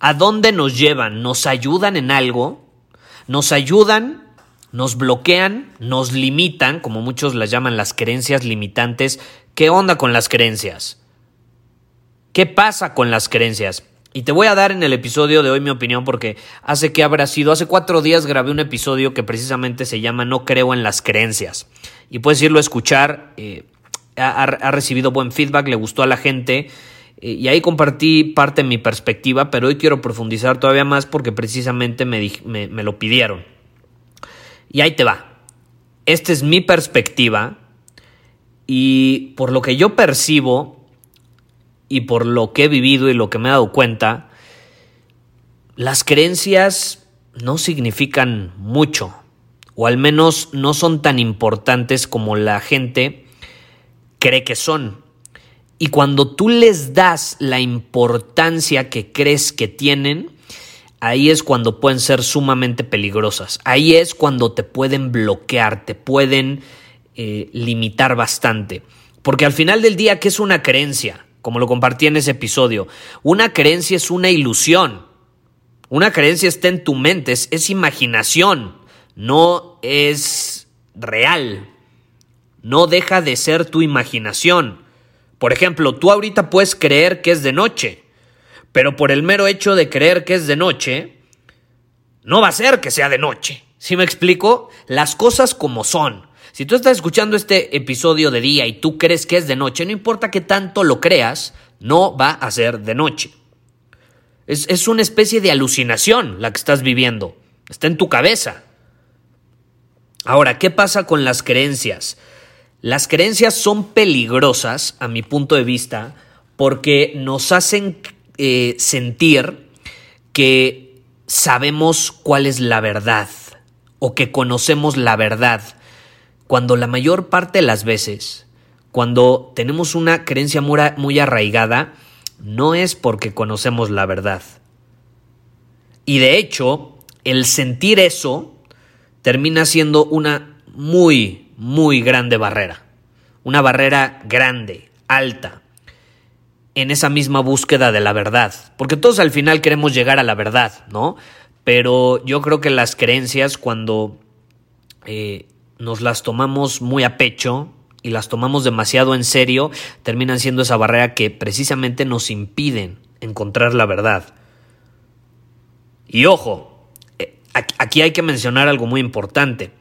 ¿A dónde nos llevan? ¿Nos ayudan en algo? ¿Nos ayudan? ¿Nos bloquean? ¿Nos limitan? Como muchos las llaman las creencias limitantes. ¿Qué onda con las creencias? ¿Qué pasa con las creencias? Y te voy a dar en el episodio de hoy mi opinión porque hace que habrá sido, hace cuatro días grabé un episodio que precisamente se llama No creo en las creencias. Y puedes irlo a escuchar, eh, ha, recibido buen feedback, le gustó a la gente. Eh, y ahí compartí parte de mi perspectiva, pero hoy quiero profundizar todavía más porque precisamente me, me lo pidieron. Y ahí te va. Esta es mi perspectiva y por lo que yo percibo y por lo que he vivido y lo que me he dado cuenta, las creencias no significan mucho, o al menos no son tan importantes como la gente cree que son. Y cuando tú les das la importancia que crees que tienen, ahí es cuando pueden ser sumamente peligrosas. Ahí es cuando te pueden bloquear, te pueden eh, limitar bastante. Porque al final del día, ¿qué es una creencia? Como lo compartí en ese episodio. Una creencia es una ilusión. Una creencia está en tu mente, es imaginación, no es real. No deja de ser tu imaginación. Por ejemplo, tú ahorita puedes creer que es de noche, pero por el mero hecho de creer que es de noche, no va a ser que sea de noche. ¿Sí me explico? Las cosas como son. Si tú estás escuchando este episodio de día y tú crees que es de noche, no importa que tanto lo creas, no va a ser de noche. Es, es una especie de alucinación la que estás viviendo. Está en tu cabeza. Ahora, ¿qué pasa con las creencias? Las creencias son peligrosas, a mi punto de vista, porque nos hacen eh, sentir que sabemos cuál es la verdad o que conocemos la verdad, cuando la mayor parte de las veces, cuando tenemos una creencia muy, muy arraigada, no es porque conocemos la verdad. Y de hecho, el sentir eso termina siendo una muy, muy grande barrera. Una barrera grande, alta, en esa misma búsqueda de la verdad. Porque todos al final queremos llegar a la verdad, ¿no? Pero yo creo que las creencias cuando eh, nos las tomamos muy a pecho y las tomamos demasiado en serio, terminan siendo esa barrera que precisamente nos impiden encontrar la verdad. Y ojo, eh, aquí hay que mencionar algo muy importante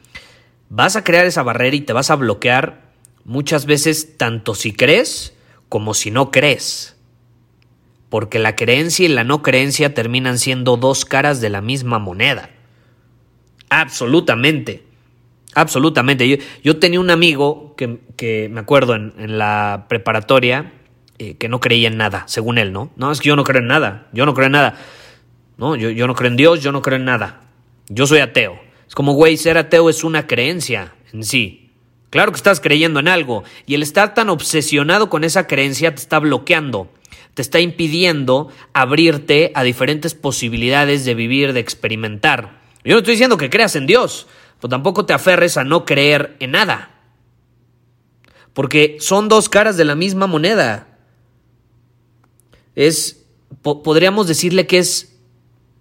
vas a crear esa barrera y te vas a bloquear muchas veces tanto si crees como si no crees. Porque la creencia y la no creencia terminan siendo dos caras de la misma moneda. Absolutamente. Absolutamente. Yo, tenía un amigo que, me acuerdo en, la preparatoria eh, que no creía en nada, según él, ¿no? No, es que yo no creo en nada. Yo no creo en nada. No, yo, yo no creo en Dios, yo no creo en nada. Yo soy ateo. Es como, güey, ser ateo es una creencia en sí. Claro que estás creyendo en algo y el estar tan obsesionado con esa creencia te está bloqueando, te está impidiendo abrirte a diferentes posibilidades de vivir, de experimentar. Yo no estoy diciendo que creas en Dios, pero tampoco te aferres a no creer en nada. Porque son dos caras de la misma moneda. Es, podríamos decirle que es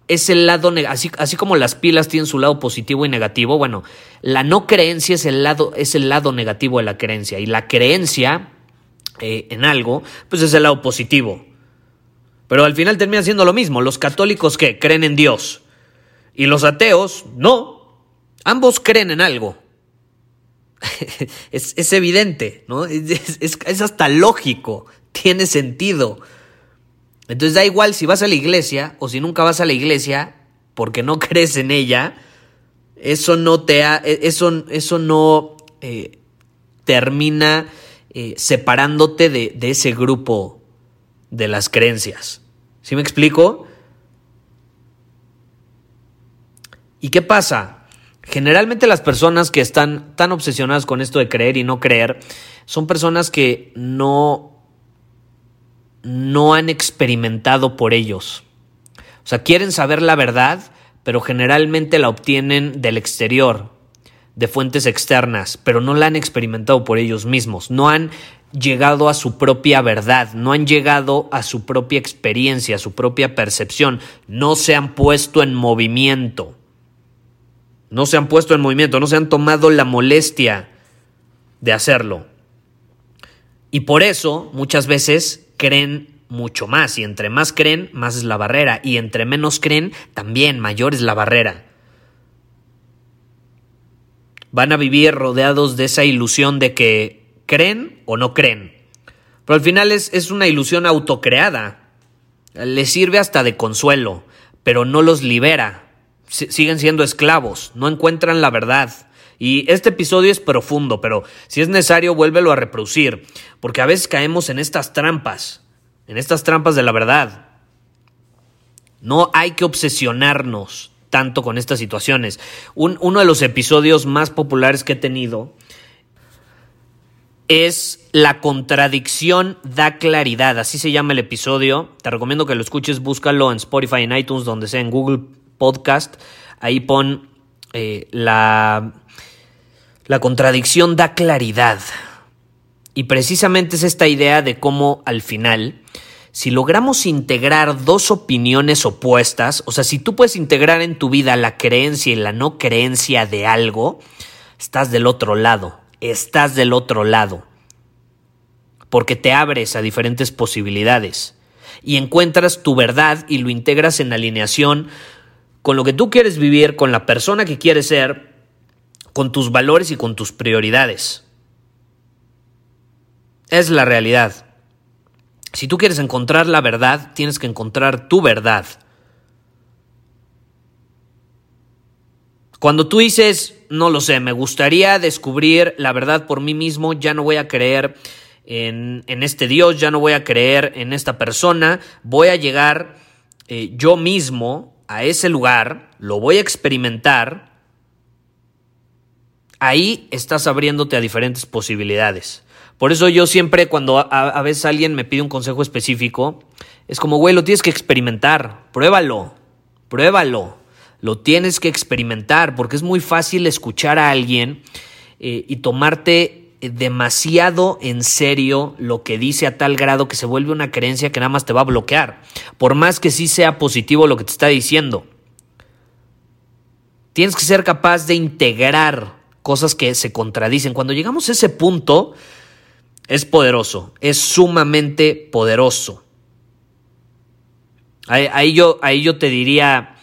es el lado así, así como las pilas tienen su lado positivo y negativo, bueno, la no creencia es el lado, es el lado negativo de la creencia y la creencia eh, en algo, pues es el lado positivo. Pero al final termina siendo lo mismo. Los católicos que creen en Dios y los ateos no. Ambos creen en algo. es, evidente, ¿no? es hasta lógico, tiene sentido. Entonces da igual si vas a la iglesia o si nunca vas a la iglesia porque no crees en ella, eso no te ha, e, eso, eso no eh, termina eh, separándote de, de, ese grupo de las creencias. ¿Sí me explico? ¿Y qué pasa? Generalmente las personas que están tan obsesionadas con esto de creer y no creer son personas que no no han experimentado por ellos. O sea, quieren saber la verdad, pero generalmente la obtienen del exterior, de fuentes externas, pero no la han experimentado por ellos mismos, no han llegado a su propia verdad, no han llegado a su propia experiencia, a su propia percepción, no se han puesto en movimiento. No se han puesto en movimiento, no se han tomado la molestia de hacerlo. Y por eso muchas veces creen mucho más y entre más creen, más es la barrera y entre menos creen, también mayor es la barrera. Van a vivir rodeados de esa ilusión de que creen o no creen. Pero al final es, es una ilusión autocreada. Les sirve hasta de consuelo, pero no los libera. siguen siendo esclavos, no encuentran la verdad. Y este episodio es profundo, pero si es necesario, vuélvelo a reproducir, porque a veces caemos en estas trampas, en estas trampas de la verdad. No hay que obsesionarnos tanto con estas situaciones. uno de los episodios más populares que he tenido es La contradicción da claridad, así se llama el episodio. Te recomiendo que lo escuches, búscalo en Spotify, en iTunes, donde sea, en Google Podcast. Ahí pon eh, la la contradicción da claridad. Y precisamente es esta idea de cómo al final, si logramos integrar dos opiniones opuestas, o sea, si tú puedes integrar en tu vida la creencia y la no creencia de algo, estás del otro lado, estás del otro lado. Porque te abres a diferentes posibilidades y encuentras tu verdad y lo integras en alineación con lo que tú quieres vivir, con la persona que quieres ser con tus valores y con tus prioridades. Es la realidad. Si tú quieres encontrar la verdad, tienes que encontrar tu verdad. Cuando tú dices, no lo sé, me gustaría descubrir la verdad por mí mismo, ya no voy a creer en, este Dios, ya no voy a creer en esta persona, voy a llegar eh, yo mismo a ese lugar, lo voy a experimentar ahí estás abriéndote a diferentes posibilidades. Por eso yo siempre cuando a, veces alguien me pide un consejo específico, es como, güey, lo tienes que experimentar, pruébalo, pruébalo, lo tienes que experimentar, porque es muy fácil escuchar a alguien eh, y tomarte demasiado en serio lo que dice a tal grado que se vuelve una creencia que nada más te va a bloquear, por más que sí sea positivo lo que te está diciendo. Tienes que ser capaz de integrar cosas que se contradicen. Cuando llegamos a ese punto, es poderoso, es sumamente poderoso. Ahí, yo, yo te diría,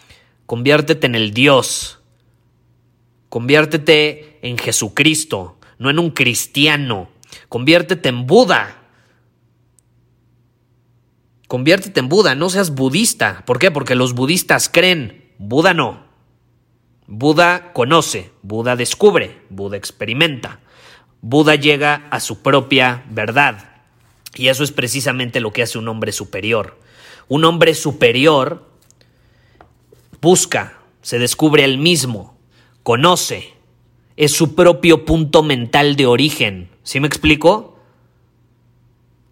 conviértete en el Dios, conviértete en Jesucristo, no en un cristiano, conviértete en Buda. Conviértete en Buda, no seas budista. ¿Por qué? Porque los budistas creen, Buda no. Buda conoce, Buda descubre, Buda experimenta. Buda llega a su propia verdad. Y eso es precisamente lo que hace un hombre superior. Un hombre superior busca, se descubre él mismo, conoce, es su propio punto mental de origen. ¿Sí me explico?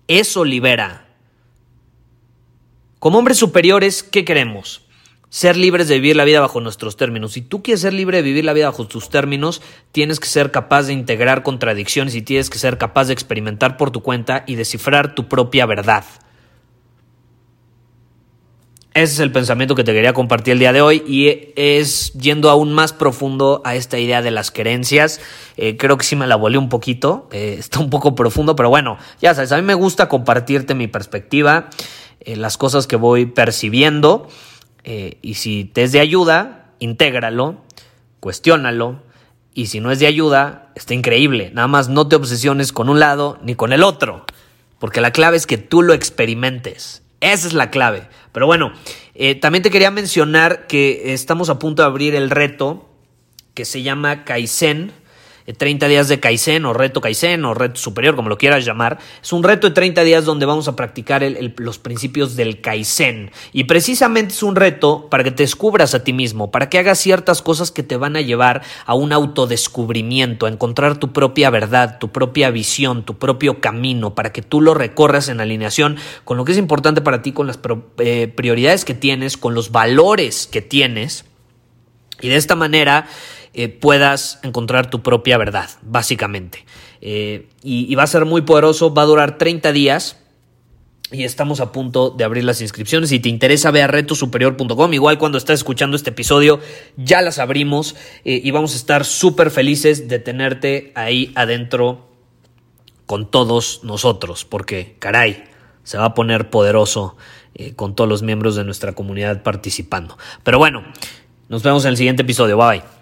Eso libera. Como hombres superiores, ¿qué queremos? Ser libres de vivir la vida bajo nuestros términos. Si tú quieres ser libre de vivir la vida bajo tus términos, tienes que ser capaz de integrar contradicciones y tienes que ser capaz de experimentar por tu cuenta y descifrar tu propia verdad. Ese es el pensamiento que te quería compartir el día de hoy y es yendo aún más profundo a esta idea de las creencias. Eh, creo que sí me la volé un poquito, eh, está un poco profundo, pero bueno, ya sabes, a mí me gusta compartirte mi perspectiva. eh, las cosas que voy percibiendo eh, y si te es de ayuda, intégralo, cuestiónalo y si no es de ayuda, está increíble. Nada más no te obsesiones con un lado ni con el otro, porque la clave es que tú lo experimentes. Esa es la clave. Pero bueno, eh, también te quería mencionar que estamos a punto de abrir el reto que se llama Kaizen 30 días de Kaizen o reto Kaizen o reto superior, como lo quieras llamar. Es un reto de 30 días donde vamos a practicar los principios del Kaizen. Y precisamente es un reto para que te descubras a ti mismo, para que hagas ciertas cosas que te van a llevar a un autodescubrimiento, a encontrar tu propia verdad, tu propia visión, tu propio camino, para que tú lo recorras en alineación con lo que es importante para ti, con las eh, prioridades que tienes, con los valores que tienes. Y de esta manera eh, puedas encontrar tu propia verdad, básicamente. Eh, y, va a ser muy poderoso, va a durar 30 días. Y estamos a punto de abrir las inscripciones. Si te interesa, ve a retosuperior.com. Igual cuando estás escuchando este episodio, ya las abrimos eh, y vamos a estar súper felices de tenerte ahí adentro con todos nosotros. Porque, caray, se va a poner poderoso con todos los miembros de nuestra comunidad participando. Pero bueno, nos vemos en el siguiente episodio. Bye bye.